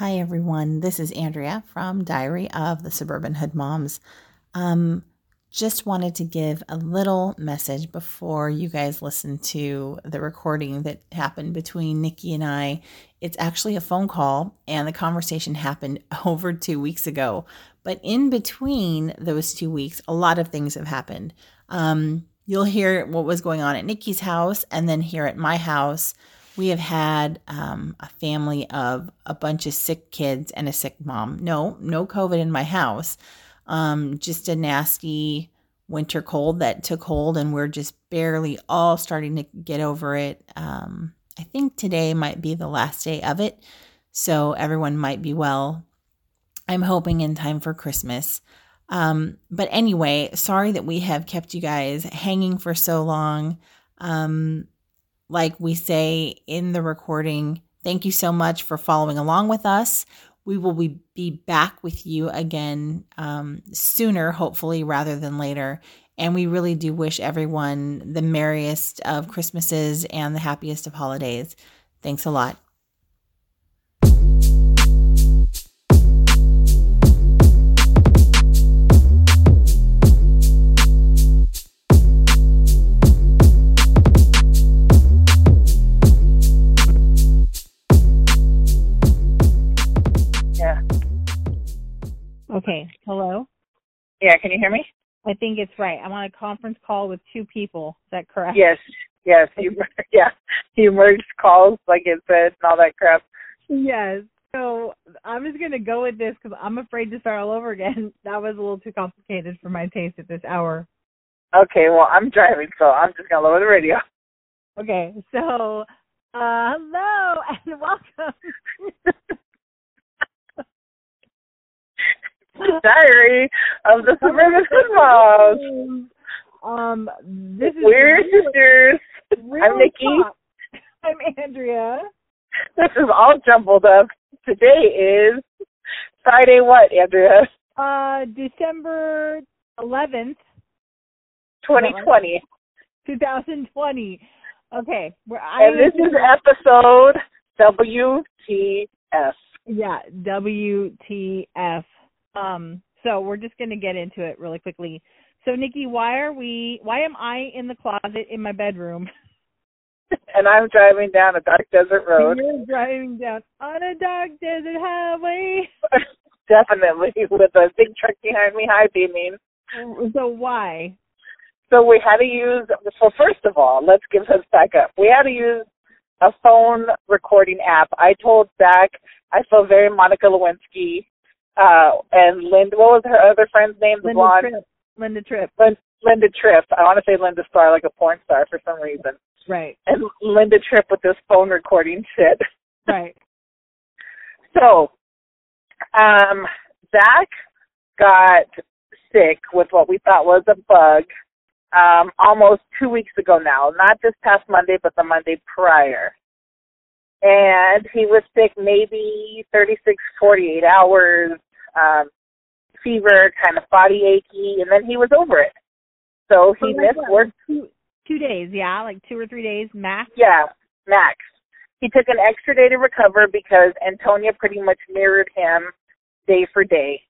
Hi, everyone. This is Andrea from Diary of the Suburban Hood Moms. Um, just wanted to give a little message before you guys listen to the recording that happened between Nikki and I. It's actually a phone call, and the conversation happened over two weeks ago. But in between those two weeks, a lot of things have happened. Um, you'll hear what was going on at Nikki's house, and then here at my house we have had um, a family of a bunch of sick kids and a sick mom. No, no COVID in my house. Um, just a nasty winter cold that took hold, and we're just barely all starting to get over it. Um, I think today might be the last day of it, so everyone might be well. I'm hoping in time for Christmas. Um, but anyway, sorry that we have kept you guys hanging for so long. Um, like we say in the recording, thank you so much for following along with us. We will be, back with you again um, sooner, hopefully, rather than later. And we really do wish everyone the merriest of Christmases and the happiest of holidays. Thanks a lot. Okay. Hello? Yeah, can you hear me? I think it's right. I'm on a conference call with two people. Is that correct? Yes. Yes. You yeah. You merged calls like it said and all that crap. Yes. So I'm just gonna go with this because I'm afraid to start all over again. That was a little too complicated for my taste at this hour. Okay, well I'm driving, so I'm just gonna lower the radio. Okay, so uh hello and welcome Diary of the Suburban Footballs. Um, this is We're sisters. real I'm Nikki. I'm Andrea. This is all jumbled up. Today is Friday. What, Andrea? Uh, December 11th, 2020, 2020. Okay, where I and this is episode WTF. yeah WTF. Um, so we're just gonna get into it really quickly. So Nikki, why are we? Why am I in the closet in my bedroom? And I'm driving down a dark desert road. And You're driving down on a dark desert highway. Definitely with a big truck behind me, high beaming. So why? So we had to use. So first of all, let's give us back up. We had to use a phone recording app. I told Zach I feel very Monica Lewinsky, uh, and Linda. What was her other friend's name? The Linda blonde. Tripp. Linda Tripp. Lin- Linda Tripp. I want to say Linda Star, like a porn star for some reason. Right. And Linda Tripp with this phone recording shit. Right. So, um, Zach got sick with what we thought was a bug um, almost two weeks ago now. Not this past Monday, but the Monday prior. And he was sick maybe 36, 48 hours, um, fever, kind of body achy, and then he was over it. So he like missed what, work Two, two days, yeah, like two or three days max. yeah, max. He took an extra day to recover because Antonia pretty much mirrored him day for day.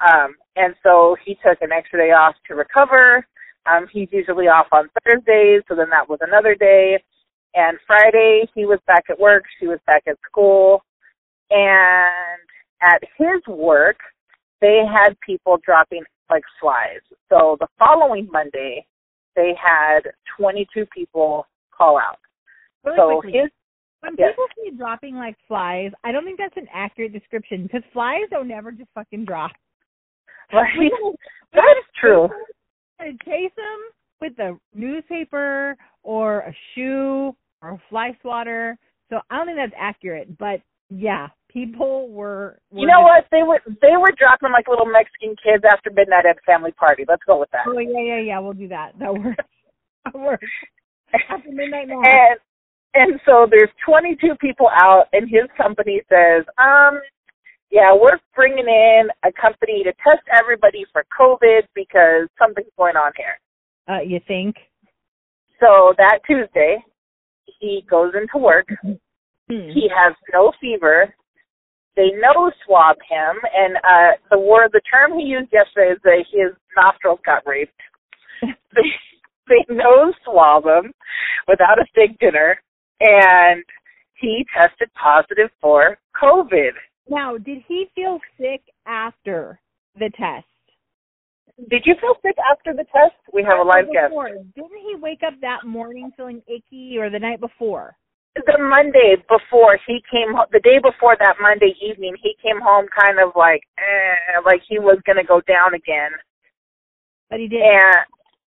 Um, and so he took an extra day off to recover. Um, he's usually off on Thursdays, so then that was another day. And Friday he was back at work, she was back at school. And at his work, they had people dropping like flies. So the following Monday, they had 22 people call out. Really so quickly, his when yes. people say dropping like flies, I don't think that's an accurate description because flies don't never just fucking drop. right, that's true. Chase them with a newspaper or a shoe or fly swatter. So I don't think that's accurate, but yeah, people were. were You know just- what? They were they were dropping like little Mexican kids after midnight at a family party. Let's go with that. Oh yeah, yeah, yeah. We'll do that. That works. That works. After midnight mass. and and so there's 22 people out, and his company says, um, yeah, we're bringing in a company to test everybody for COVID because something's going on here. Uh, you think? So that Tuesday, he goes into work. Hmm. He has no fever. they nose swab him, and uh, the word, the term he used yesterday is that his nostrils got raped. they, they nose swab him without a steak dinner, and he tested positive for COVID. Now, did he feel sick after the test? Did you feel sick after the test? We have a live guest. Didn't he wake up that morning feeling icky or the night before? the Monday before he came, the day before that Monday evening, he came home kind of like, eh, like he was gonna go down again. But he didn't. And,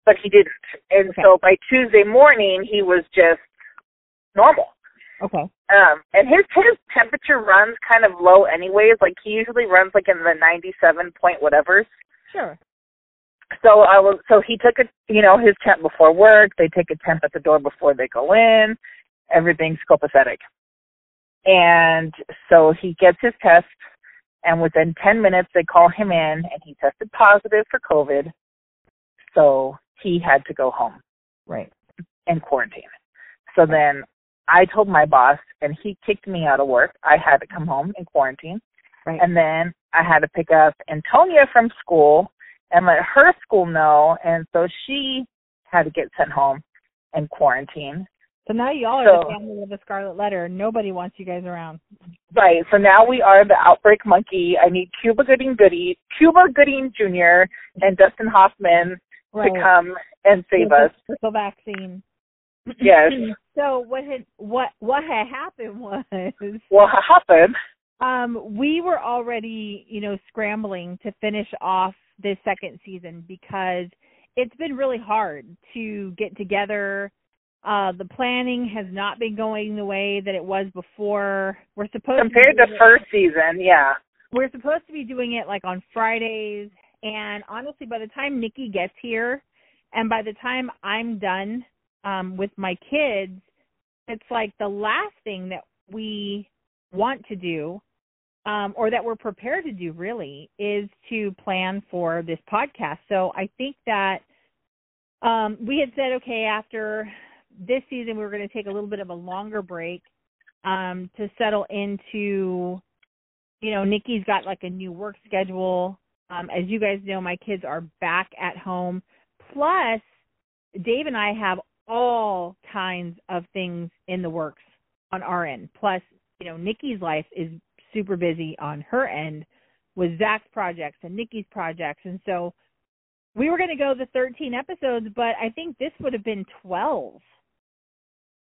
but he didn't. And Okay. so by Tuesday morning, he was just normal. Okay. Um, and his his temperature runs kind of low, anyways. Like he usually runs like in the ninety-seven point whatever. Sure. So I was, so he took a, you know, his temp before work. They take a temp at the door before they go in. Everything's copacetic. And so he gets his test, and within 10 minutes they call him in, and he tested positive for COVID. So he had to go home Right. and quarantine. So then I told my boss, and he kicked me out of work. I had to come home and quarantine. Right. And then I had to pick up Antonia from school and let her school know. And so she had to get sent home and quarantine. So now y'all are So- the family of the Scarlet Letter. Nobody wants you guys around. Right. So now we are the outbreak monkey. I need Cuba Gooding Goody, Cuba Gooding Jr. and Dustin Hoffman to come and save us. The vaccine. Yes. So what had what what had happened was What happened? um we were already you know scrambling to finish off this second season because it's been really hard to get together. Uh the planning has not been going the way that it was before. We're supposed Compared to to first season, yeah. we're supposed to be doing it like on Fridays. And honestly by the time Nikki gets here and by the time I'm done um with my kids it's like the last thing that we want to do um or that we're prepared to do really is to plan for this podcast. So I think that um we had said okay after this season we were going to take a little bit of a longer break um to settle into you know, Nikki's got like a new work schedule. Um, as you guys know, my kids are back at home. Plus, Dave and I have all kinds of things in the works on our end. Plus, you know, Nikki's life is super busy on her end with Zach's projects and Nikki's projects. And so we were going to go the 13 episodes, but I think this would have been 12.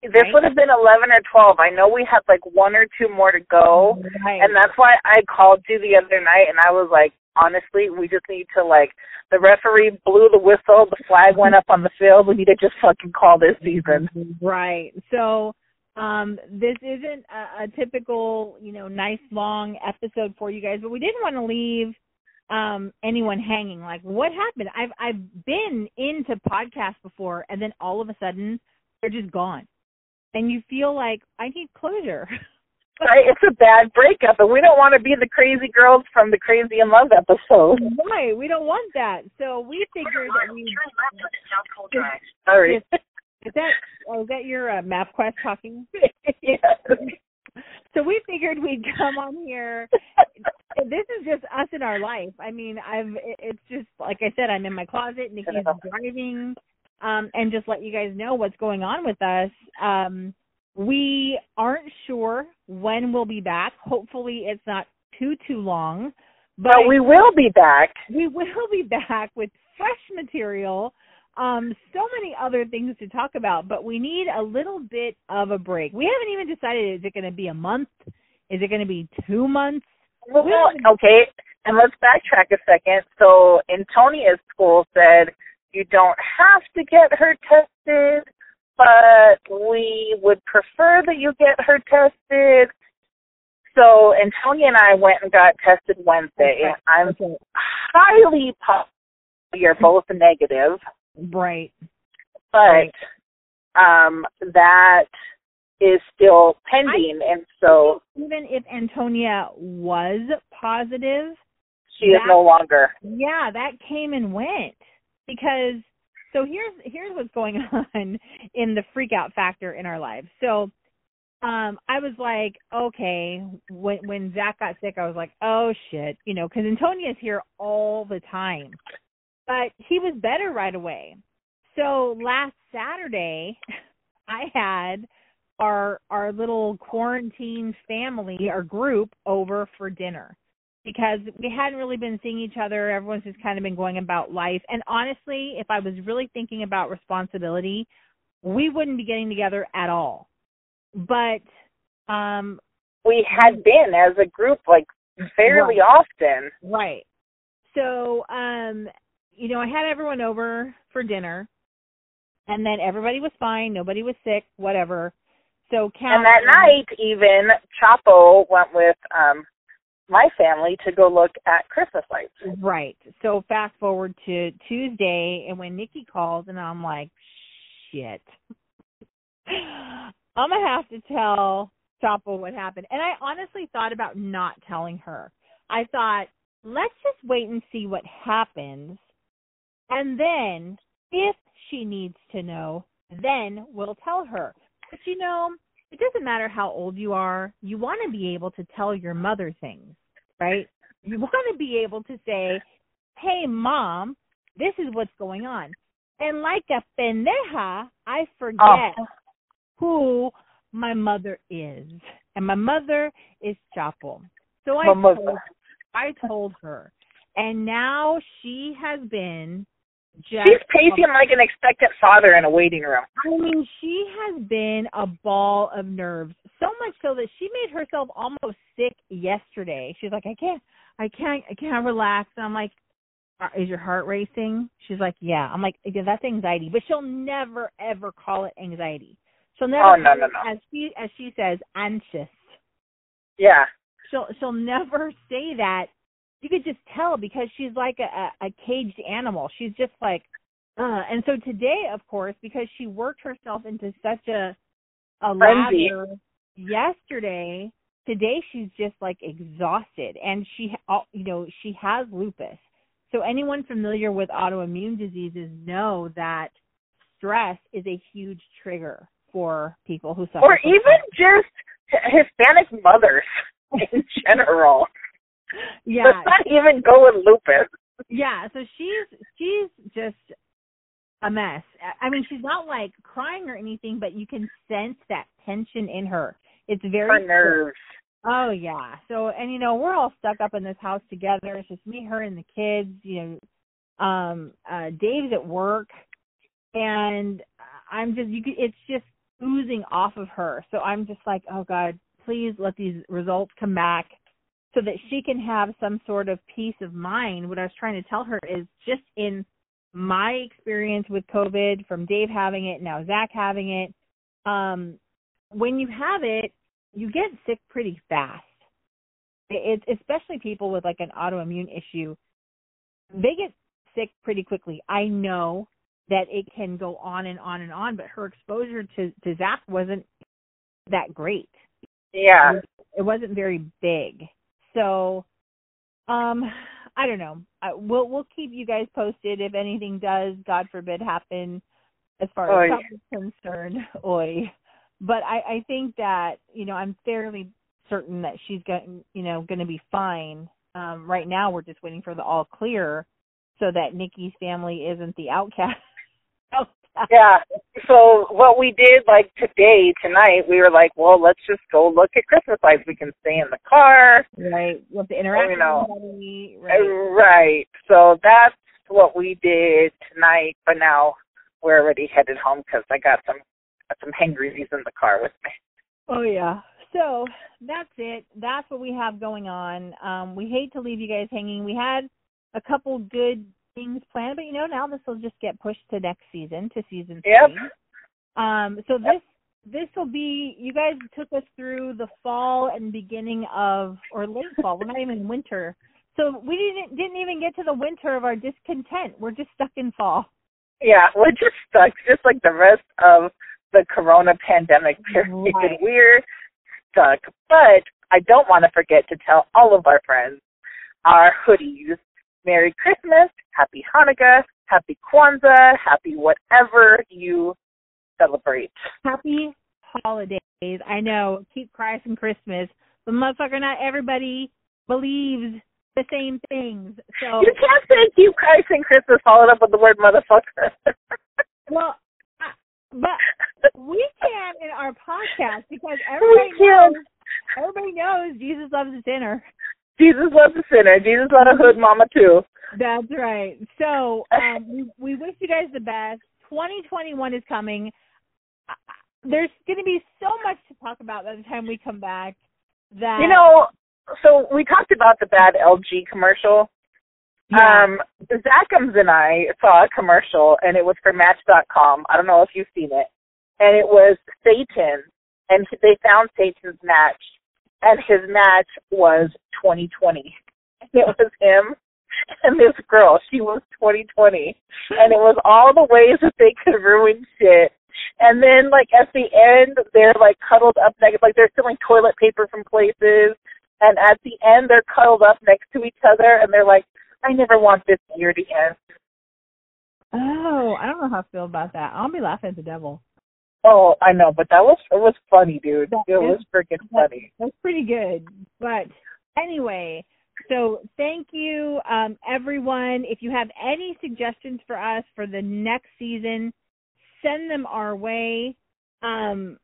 This Right. would have been 11 or 12. I know we had like one or two more to go. Right. And that's why I called you the other night and I was like, honestly, we just need to like, the referee blew the whistle, the flag went up on the field. We need to just fucking call this season. Right. So um this isn't a, a typical, you know, nice long episode for you guys, but we didn't want to leave um anyone hanging. Like what happened? I've I've been into podcasts before and then all of a sudden they're just gone. And you feel like I need closure. Right? It's a bad breakup and we don't want to be the crazy girls from the Crazy in Love episode. right. We don't want that. So we figured that we Sorry. Is that oh, is that your uh, MapQuest talking? yes. So we figured we'd come on here. this is just us in our life. I mean, I've it's just like I said, I'm in my closet. Nikki's driving, um, and just let you guys know what's going on with us. Um, we aren't sure when we'll be back. Hopefully, it's not too too long. But But we will be back. we will be back with fresh material um so many other things to talk about but we need a little bit of a break we haven't even decided is it going to be a month is it going to be two months Well, okay, and let's backtrack a second. So, Antonia's school said you don't have to get her tested, but we would prefer that you get her tested. So, Antonia and I went and got tested Wednesday. Okay. I'm Okay. highly positive you're both negative, right but Right. um, that is still pending, and so even if antonia was positive she is no longer. yeah that came and went because so here's here's what's going on in the freak out factor in our lives so um, I was like, okay. When when Zach got sick, I was like, oh shit, you know, because Antonia's here all the time, but he was better right away. So last Saturday, I had our our little quarantine family, our group, over for dinner because we hadn't really been seeing each other. Everyone's just kind of been going about life. And honestly, if I was really thinking about responsibility, we wouldn't be getting together at all. But um we had been as a group like fairly right. often. Right. So, um you know, I had everyone over for dinner and then everybody was fine, nobody was sick, whatever. So Cal And that night even Chapo went with um my family to go look at Christmas lights. Right. So fast forward to Tuesday and when Nikki calls and I'm like, shit. I'm gonna have to tell Chapo what happened. And I honestly thought about not telling her. I thought, let's just wait and see what happens. And then if she needs to know, then we'll tell her. But you know, it doesn't matter how old you are. You want to be able to tell your mother things, right? You want to be able to say, "Hey, mom, this is what's going on." And like a pendeja, I forget Oh. who my mother is, and my mother is Chapo. So I told, I told her, and now she has been She's pacing like an expectant father in a waiting room. I mean, she has been a ball of nerves. So much so that she made herself almost sick yesterday. She's like, I can't, I can't, I can't relax. And I'm like, uh, is your heart racing? She's like, yeah. I'm like, yeah, that's anxiety. But she'll never ever call it anxiety. She'll never. Oh, no, no, no. As she as she says, anxious. Yeah. She'll she'll never say that. You could just tell because she's like a, a, caged animal. She's just like, uh. And so today, of course, because she worked herself into such a a Frenzy. lather yesterday, today she's just like exhausted, and she, you know, she has lupus. So anyone familiar with autoimmune diseases know that stress is a huge trigger for people who suffer. Or even just Hispanic mothers in general. Yeah, Let's not even go with lupus. yeah. So she's she's just a mess. I- mean, she's not like crying or anything, but you can sense that tension in her. It's very Her nerves. Oh yeah. So and you know we're all stuck up in this house together. It's just me, her, and the kids. You know, um, uh, Dave's at work, and I'm just you. could- It's just oozing off of her. So I'm just like, oh God, please let these results come back, so that she can have some sort of peace of mind. What I was trying to tell her is just in my experience with COVID, from Dave having it, now Zach having it. Um, when you have it, you get sick pretty fast. It's especially people with like an autoimmune issue. They get sick pretty quickly. I know that it can go on and on and on, but her exposure to to Zach wasn't that great. Yeah. It wasn't very big. So, um, I don't know. I, we'll we'll keep you guys posted if anything does, God forbid, happen as far as Trump is concerned. Oi. But I I think that you know I'm fairly certain that she's going you know going to be fine. Um, right now we're just waiting for the all clear so that Nikki's family isn't the outcast. outcast. Yeah. So what we did like today, tonight, we were like, well, let's just go look at Christmas lights. We can stay in the car. Right. You have to interact you know. somebody. Right. Right. So that's what we did tonight. But now we're already headed home because I got some got some hangries in the car with me. Oh yeah. So that's it. That's what we have going on. Um, we hate to leave you guys hanging. We had a couple good things planned, but you know now this will just get pushed to next season, to season three. Yep. Um, so this this will be. You guys took us through the fall and beginning of or late fall. We're not even winter. So we didn't didn't even get to the winter of our discontent. We're just stuck in fall. Yeah, we're just stuck, just like the rest of the corona pandemic period. Right. We're stuck. But I don't want to forget to tell all of our friends our hoodies. Merry Christmas, Happy Hanukkah, Happy Kwanzaa, Happy whatever you celebrate. Happy holidays. I know, keep Christ and Christmas, but motherfucker, not everybody believes the same things. So You can't say keep Christ and Christmas followed up with the word motherfucker. well, I, but we can in our podcast because everybody knows everybody knows Jesus loves a sinner. Jesus loves a sinner. Jesus loved a hood mama too. That's right. So um, we, we wish you guys the best. 2021 is coming. There's going to be so much to talk about by the time we come back. That You know, so we talked about the bad LG commercial. yeah. Um, Zachums and I saw a commercial, and it was for Match.com. I don't know if you've seen it. And it was Satan, and they found Satan's match, and his match was 2020. It was him and this girl. She was 2020, and it was all the ways that they could ruin shit. And then, like at the end, they're like cuddled up next, like they're stealing toilet paper from places. And at the end, they're cuddled up next to each other, and they're like, "I never want this year to end." oh, I don't know how I feel about that. I'll be laughing at the devil. Oh, I know, but that was it was funny, dude. That It was freaking funny. That's pretty good. But anyway, so thank you, um, everyone. If you have any suggestions for us for the next season, send them our way. Um,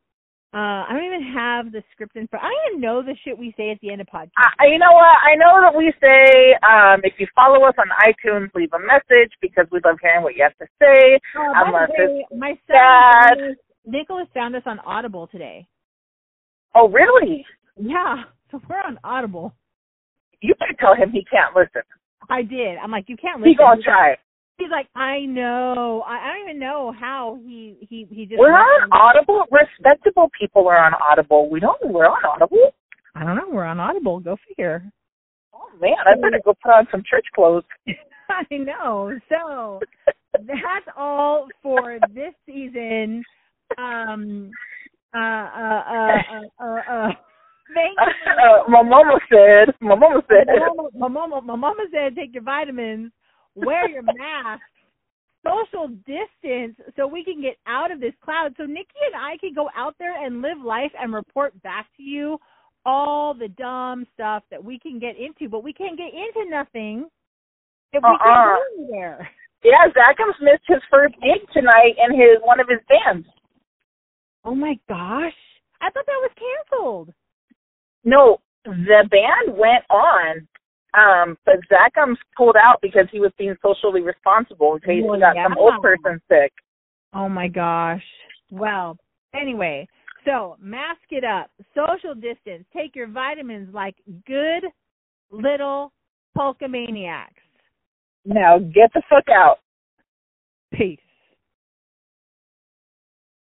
uh, I don't even have the script in front. I don't even know the shit we say at the end of podcasts. I, you know what? I know that we say um, if you follow us on iTunes, leave a message because we love hearing what you have to say. Oh, unless way, my son bad. Nicholas, found us on Audible today. Oh, really? Yeah, so we're on Audible. You better tell him he can't listen. I did. I'm like, you can't listen. He gonna He's try. like- He's like, I know. I, I don't even know how he he he just. We're on Audible. Respectable people are on Audible. We don't. We're on Audible. I don't know. We're on Audible. Go figure. Oh man, I better go put on some church clothes. I know. So that's all for this season. Um. Uh. Uh. Uh. Uh. uh, uh thank you. uh, my mama said. My mama said. My mama, my mama, my mama said take your vitamins, wear your mask, social distance, so we can get out of this cloud. So Nikki and I can go out there and live life and report back to you all the dumb stuff that we can get into, but we can't get into nothing if we Uh-uh. can't go anywhere. Yeah, Zachums missed his first gig tonight in his one of his bands. Oh my gosh! I thought that was canceled. No, the band went on, um, but Zachums pulled out because he was being socially responsible in case Well, he got some old person sick. Oh my gosh. Well, anyway, so mask it up, social distance, take your vitamins like good little polka maniacs. Now get the fuck out. Peace.